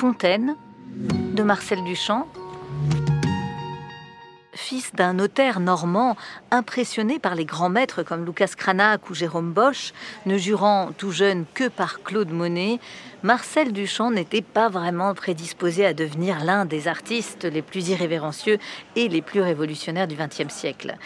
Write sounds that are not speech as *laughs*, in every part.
Fontaine, de Marcel Duchamp, fils d'un notaire normand impressionné par les grands maîtres comme Lucas Cranach ou Jérôme Bosch, ne jurant tout jeune que par Claude Monet, Marcel Duchamp n'était pas vraiment prédisposé à devenir l'un des artistes les plus irrévérencieux et les plus révolutionnaires du XXe siècle.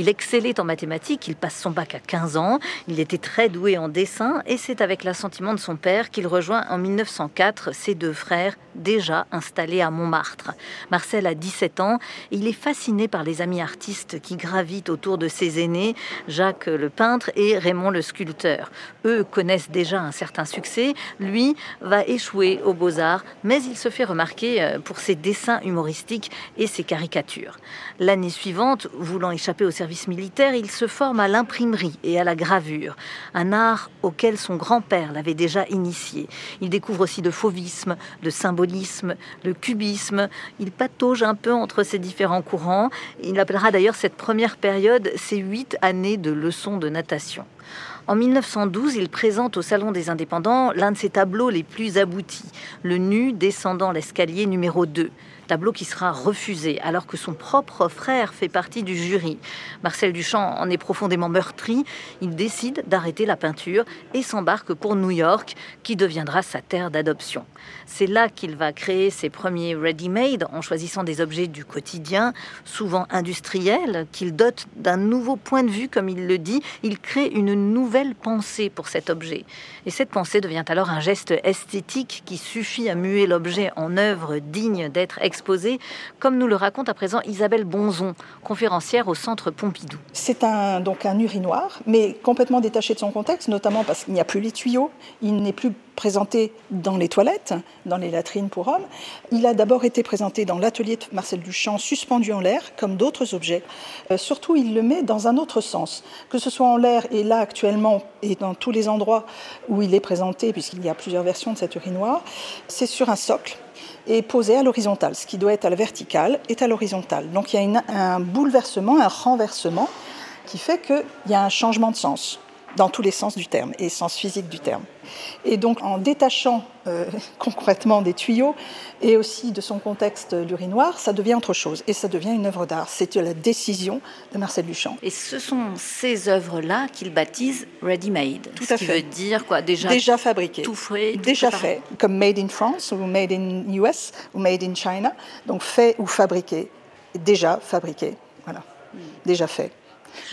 Il excellait en mathématiques, il passe son bac à 15 ans, il était très doué en dessin et c'est avec l'assentiment de son père qu'il rejoint en 1904 ses deux frères déjà installés à Montmartre. Marcel a 17 ans et il est fasciné par les amis artistes qui gravitent autour de ses aînés, Jacques le peintre et Raymond le sculpteur. Eux connaissent déjà un certain succès, lui va échouer aux beaux-arts, mais il se fait remarquer euh, pour ses dessins humoristiques et ses caricatures. L'année suivante, voulant échapper au service militaire, il se forme à l'imprimerie et à la gravure, un art auquel son grand-père l'avait déjà initié. Il découvre aussi le fauvisme, le symbolisme, le cubisme. Il patauge un peu entre ces différents courants. Il appellera d'ailleurs cette première période ses huit années de leçons de natation. En 1912, il présente au Salon des Indépendants l'un de ses tableaux les plus aboutis, le nu descendant l'escalier numéro 2 tableau qui sera refusé alors que son propre frère fait partie du jury. Marcel Duchamp en est profondément meurtri, il décide d'arrêter la peinture et s'embarque pour New York qui deviendra sa terre d'adoption. C'est là qu'il va créer ses premiers ready-made en choisissant des objets du quotidien, souvent industriels, qu'il dote d'un nouveau point de vue comme il le dit, il crée une nouvelle pensée pour cet objet. Et cette pensée devient alors un geste esthétique qui suffit à muer l'objet en œuvre digne d'être comme nous le raconte à présent Isabelle Bonzon, conférencière au Centre Pompidou. C'est un, donc un urinoir, mais complètement détaché de son contexte, notamment parce qu'il n'y a plus les tuyaux, il n'est plus présenté dans les toilettes, dans les latrines pour hommes. Il a d'abord été présenté dans l'atelier de Marcel Duchamp, suspendu en l'air, comme d'autres objets. Euh, surtout, il le met dans un autre sens, que ce soit en l'air et là actuellement, et dans tous les endroits où il est présenté, puisqu'il y a plusieurs versions de cet urinoir, c'est sur un socle et posé à l'horizontale. Ce qui doit être à la verticale est à l'horizontale. Donc il y a un bouleversement, un renversement qui fait qu'il y a un changement de sens dans tous les sens du terme et sens physique du terme. Et donc en détachant euh, *laughs* concrètement des tuyaux et aussi de son contexte l'urinoir, ça devient autre chose et ça devient une œuvre d'art. C'est la décision de Marcel Duchamp. Et ce sont ces œuvres-là qu'il baptise ready-made. Tout à ce fait. Qui veut dire quoi? Déjà, déjà fabriqué. Tout frais. tout déjà préparé. fait, comme made in France ou made in US ou made in China. Donc fait ou fabriqué. Déjà fabriqué. Voilà. Hmm. Déjà fait.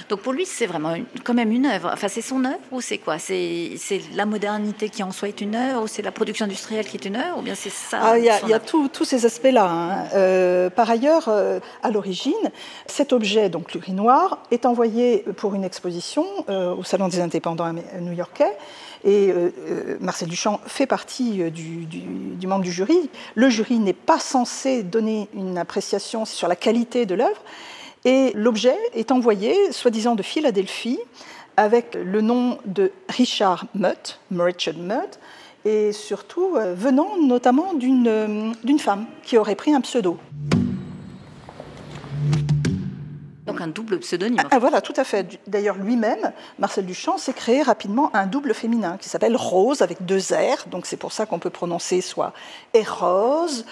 Donc pour lui, c'est vraiment une- quand même une œuvre. Enfin, c'est son œuvre ou c'est quoi? C'est la modernité qui en soi est une œuvre ou c'est la production industrielle qui est une œuvre ou bien c'est ça Ah, il y a, y tous ces aspects-là. hein. Euh, par ailleurs, euh, à l'origine, cet objet, donc l'urinoir, est envoyé pour une exposition euh, au Salon des indépendants new-yorkais. Et Marcel Duchamp fait partie du, du- du membre du jury. Le jury n'est pas censé donner une appréciation sur la qualité de l'œuvre. Et l'objet est envoyé, soi-disant de Philadelphie, avec le nom de Richard Mutt, Richard Mutt, et surtout euh, venant notamment d'une euh, d'une femme qui aurait pris un pseudo. Donc un double pseudonyme. Ah, voilà, tout à fait. D'ailleurs, lui-même, Marcel Duchamp, s'est créé rapidement un double féminin qui s'appelle Rose avec deux R. Donc c'est pour ça qu'on peut prononcer soit Erose,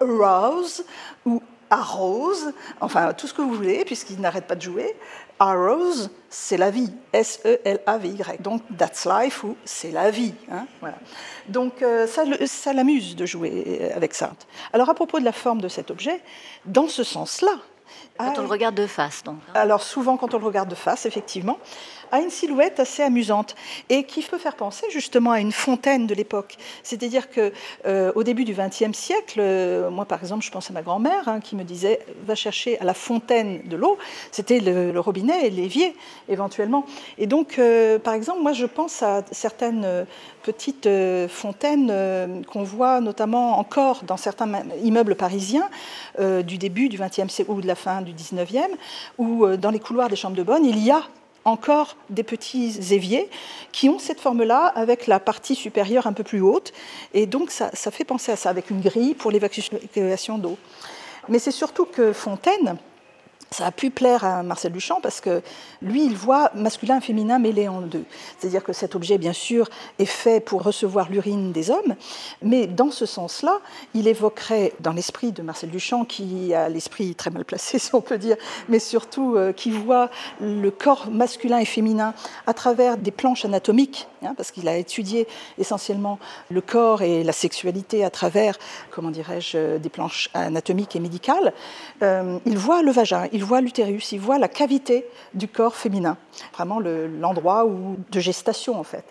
Rose ou Arrose, enfin tout ce que vous voulez, puisqu'il n'arrête pas de jouer. Arrose, c'est la vie, S-E-L-A-V-Y. Donc that's life ou c'est la vie. hein, voilà. Donc euh, ça, ça l'amuse de jouer avec ça. Alors à propos de la forme de cet objet, dans ce sens-là, Quand Ah, on le regarde de face, donc. hein. Alors souvent quand on le regarde de face, effectivement, a une silhouette assez amusante et qui peut faire penser justement à une fontaine de l'époque. C'est-à-dire que euh, au début du XXe siècle, euh, moi par exemple, je pense à ma grand-mère hein, qui me disait va chercher à la fontaine de l'eau. C'était le, robinet et l'évier éventuellement. Et donc, euh, par exemple, moi je pense à certaines petites fontaines qu'on voit notamment encore dans certains immeubles parisiens du début du XXe siècle ou de la fin du XIXe, euh, dans les couloirs des chambres de bonne, il y a encore des petits éviers qui ont cette forme-là avec la partie supérieure un peu plus haute. Et donc ça, ça fait penser à ça, avec une grille pour l'évacuation d'eau. Mais c'est surtout que Fontaine, ça a pu plaire à Marcel Duchamp parce que lui, il voit masculin et féminin mêlés en deux. C'est-à-dire que cet objet, bien sûr, est fait pour recevoir l'urine des hommes, mais dans ce sens-là, il évoquerait dans l'esprit de Marcel Duchamp, qui a l'esprit très mal placé, *laughs* si on peut dire, mais surtout euh, qui voit le corps masculin et féminin à travers des planches anatomiques, hein, parce qu'il a étudié essentiellement le corps et la sexualité à travers, comment dirais-je, des planches anatomiques et médicales. Euh, il voit le vagin, voit l'utérus, il voit la cavité du corps féminin, vraiment le- l'endroit de gestation en fait.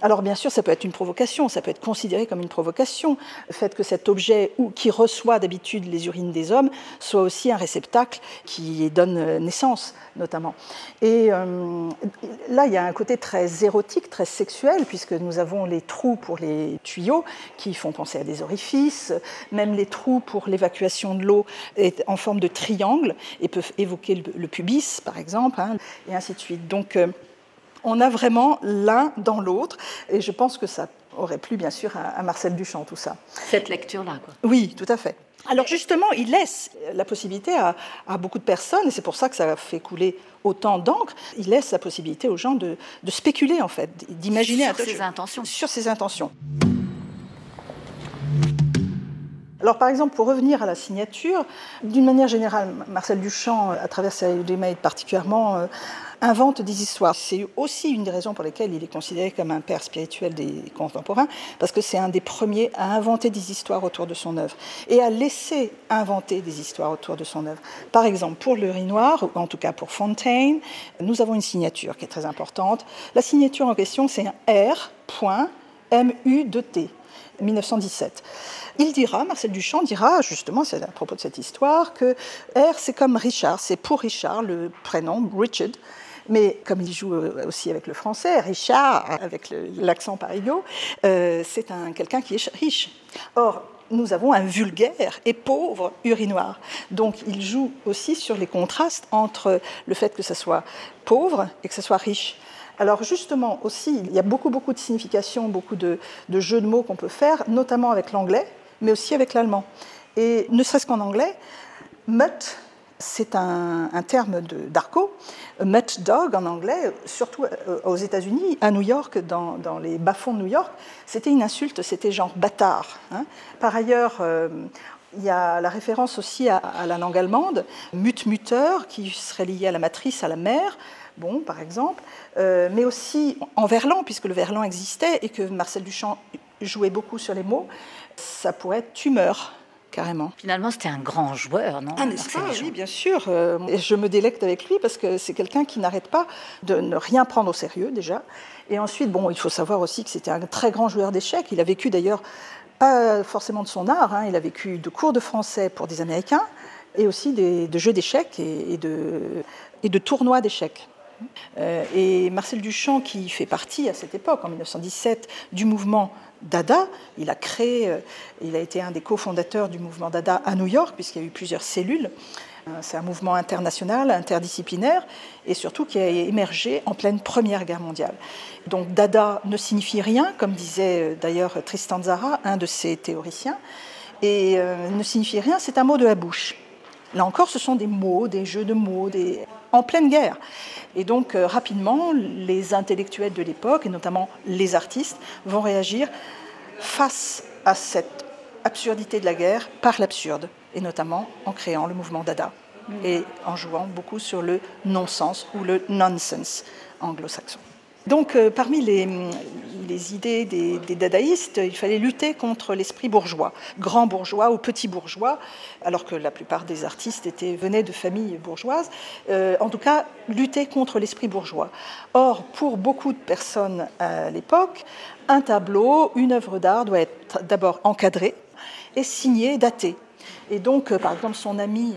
Alors bien sûr, ça peut être une provocation, ça peut être considéré comme une provocation, le fait que cet objet ou, qui reçoit d'habitude les urines des hommes soit aussi un réceptacle qui donne naissance notamment. Et euh, là, il y a un côté très érotique, très sexuel, puisque nous avons les trous pour les tuyaux qui font penser à des orifices, même les trous pour l'évacuation de l'eau est en forme de triangle et peuvent évoquer le, le pubis, par exemple, hein, et ainsi de suite. Donc, euh, on a vraiment l'un dans l'autre, et je pense que ça aurait plu bien sûr à, Marcel Duchamp tout ça. Cette lecture-là, quoi. Oui, tout à fait. Alors justement, il laisse la possibilité à, à beaucoup de personnes, et c'est pour ça que ça fait couler autant d'encre, il laisse la possibilité aux gens de, de spéculer en fait, d'imaginer Sur ses intentions. Sur ses intentions. Alors, par exemple, pour revenir à la signature, d'une manière générale, Marcel Duchamp, à travers sa Ultimate particulièrement, euh, invente des histoires. C'est aussi une des raisons pour lesquelles il est considéré comme un père spirituel des contemporains, parce que c'est un des premiers à inventer des histoires autour de son œuvre et à laisser inventer des histoires autour de son œuvre. Par exemple, pour l'urinoir, ou en tout cas pour Fontaine, nous avons une signature qui est très importante. La signature en question, c'est un R.MU2T. 1917. Il dira, Marcel Duchamp dira, justement, c'est à propos de cette histoire, que R, c'est comme Richard, c'est pour Richard, le prénom, Richard. Mais comme il joue euh, aussi avec le français, Richard, avec l'accent parigot, euh, c'est un, quelqu'un qui est riche. Or, nous avons un vulgaire et pauvre urinoir. Donc, il joue aussi sur les contrastes entre le fait que ça soit pauvre et que ça soit riche. Alors justement aussi, il y a beaucoup, beaucoup de significations, beaucoup de, jeux de mots qu'on peut faire, notamment avec l'anglais, mais aussi avec l'allemand. Et ne serait-ce qu'en anglais, mutt, c'est un, un terme d'argot. Mutt dog en anglais, surtout euh, aux États-Unis, à New York, dans, les bas-fonds de New York, c'était une insulte, c'était genre bâtard. hein. Par ailleurs, euh, il y a la référence aussi à, la langue allemande, mut-mutter, qui serait lié à la matrice, à la mère, bon, par exemple, euh, mais aussi en verlan, puisque le verlan existait et que Marcel Duchamp jouait beaucoup sur les mots, ça pourrait être tumeur, carrément. Finalement, c'était un grand joueur, non Ah, n'est-ce pas? Oui, bien sûr. Euh, et je me délecte avec lui parce que c'est quelqu'un qui n'arrête pas de ne rien prendre au sérieux, déjà. Et ensuite, bon, il faut savoir aussi que c'était un très grand joueur d'échecs. Il a vécu d'ailleurs, pas forcément de son art, hein, il a vécu de cours de français pour des Américains et aussi des, de jeux d'échecs et, et de, et de tournois d'échecs. Euh, et Marcel Duchamp, qui fait partie à cette époque, en 1917, du mouvement Dada, il a créé, euh, il a été un des cofondateurs du mouvement Dada à New York, puisqu'il y a eu plusieurs cellules. Euh, C'est un mouvement international, interdisciplinaire, et surtout qui a émergé en pleine Première Guerre mondiale. Donc Dada ne signifie rien, comme disait euh, d'ailleurs Tristan Tzara, un de ses théoriciens, et ne signifie rien, c'est un mot de la bouche. Là encore, ce sont des mots, des jeux de mots, des... en pleine guerre. Et donc, euh, rapidement, les intellectuels de l'époque, et notamment les artistes, vont réagir face à cette absurdité de la guerre par l'absurde, et notamment en créant le mouvement Dada, et en jouant beaucoup sur le non-sens ou le nonsense anglo-saxon. Donc, euh, parmi les, idées des, dadaïstes, il fallait lutter contre l'esprit bourgeois, grand bourgeois ou petit bourgeois, alors que la plupart des artistes venaient de familles bourgeoises. Euh, en tout cas, lutter contre l'esprit bourgeois. Or, pour beaucoup de personnes à l'époque, un tableau, une œuvre d'art doit être d'abord encadré et signé, daté. Et donc, euh, par exemple, son ami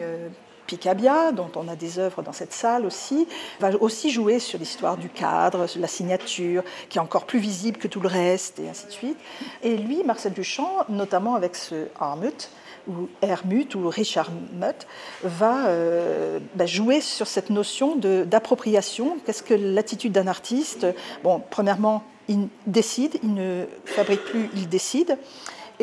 Picabia, dont on a des œuvres dans cette salle aussi, va aussi jouer sur l'histoire du cadre, la signature, qui est encore plus visible que tout le reste, et ainsi de suite. Et lui, Marcel Duchamp, notamment avec ce Armut, ou Hermut, ou Richard Mutt, va euh, bah, jouer sur cette notion d'appropriation. Qu'est-ce que l'attitude d'un artiste? Bon, premièrement, il décide, il ne fabrique plus, il décide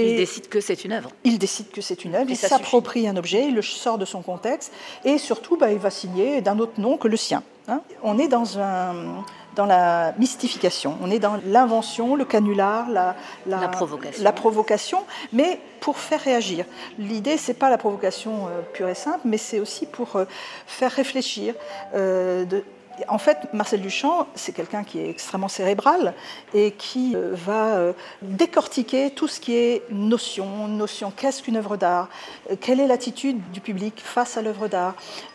il décide que c'est une œuvre. Il décide que c'est une œuvre, il s'approprie un objet, il le sort de son contexte, et surtout, bah, il va signer d'un autre nom que le sien. Hein. On est dans, un, dans la mystification, on est dans l'invention, le canular, la, la, provocation. la, provocation. mais pour faire réagir. L'idée, c'est pas la provocation euh, pure et simple, mais c'est aussi pour euh, faire réfléchir, euh, de, en fait, Marcel Duchamp, c'est quelqu'un qui est extrêmement cérébral et qui euh, va euh, décortiquer tout ce qui est notion, notion, qu'est-ce qu'une œuvre d'art, euh, quelle est l'attitude du public face à l'œuvre d'art,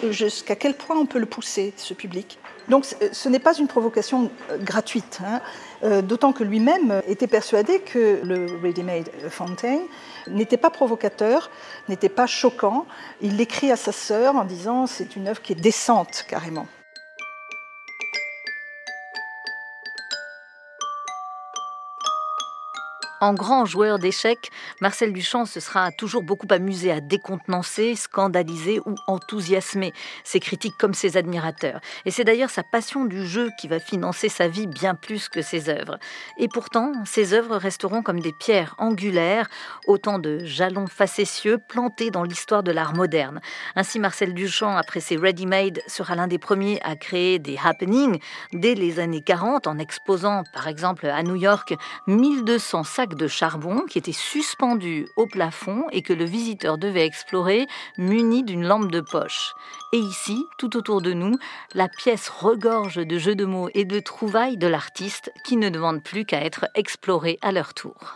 jusqu'à quel point on peut le pousser, ce public. Donc ce n'est pas une provocation gratuite, hein. d'autant que lui-même était persuadé que le Ready-Made Fontaine n'était pas provocateur, n'était pas choquant. Il l'écrit à sa sœur en disant c'est une œuvre qui est décente carrément. En grand joueur d'échecs, Marcel Duchamp se sera toujours beaucoup amusé à décontenancer, scandaliser ou enthousiasmer ses critiques comme ses admirateurs. Et c'est d'ailleurs sa passion du jeu qui va financer sa vie bien plus que ses œuvres. Et pourtant, ses œuvres resteront comme des pierres angulaires, autant de jalons facétieux plantés dans l'histoire de l'art moderne. Ainsi, Marcel Duchamp, après ses ready-made, sera l'un des premiers à créer des happenings dès les années 40 en exposant, par exemple, à New York, 1200 sacs de charbon qui était suspendu au plafond et que le visiteur devait explorer muni d'une lampe de poche. Et ici, tout autour de nous, la pièce regorge de jeux de mots et de trouvailles de l'artiste qui ne demandent plus qu'à être explorés à leur tour.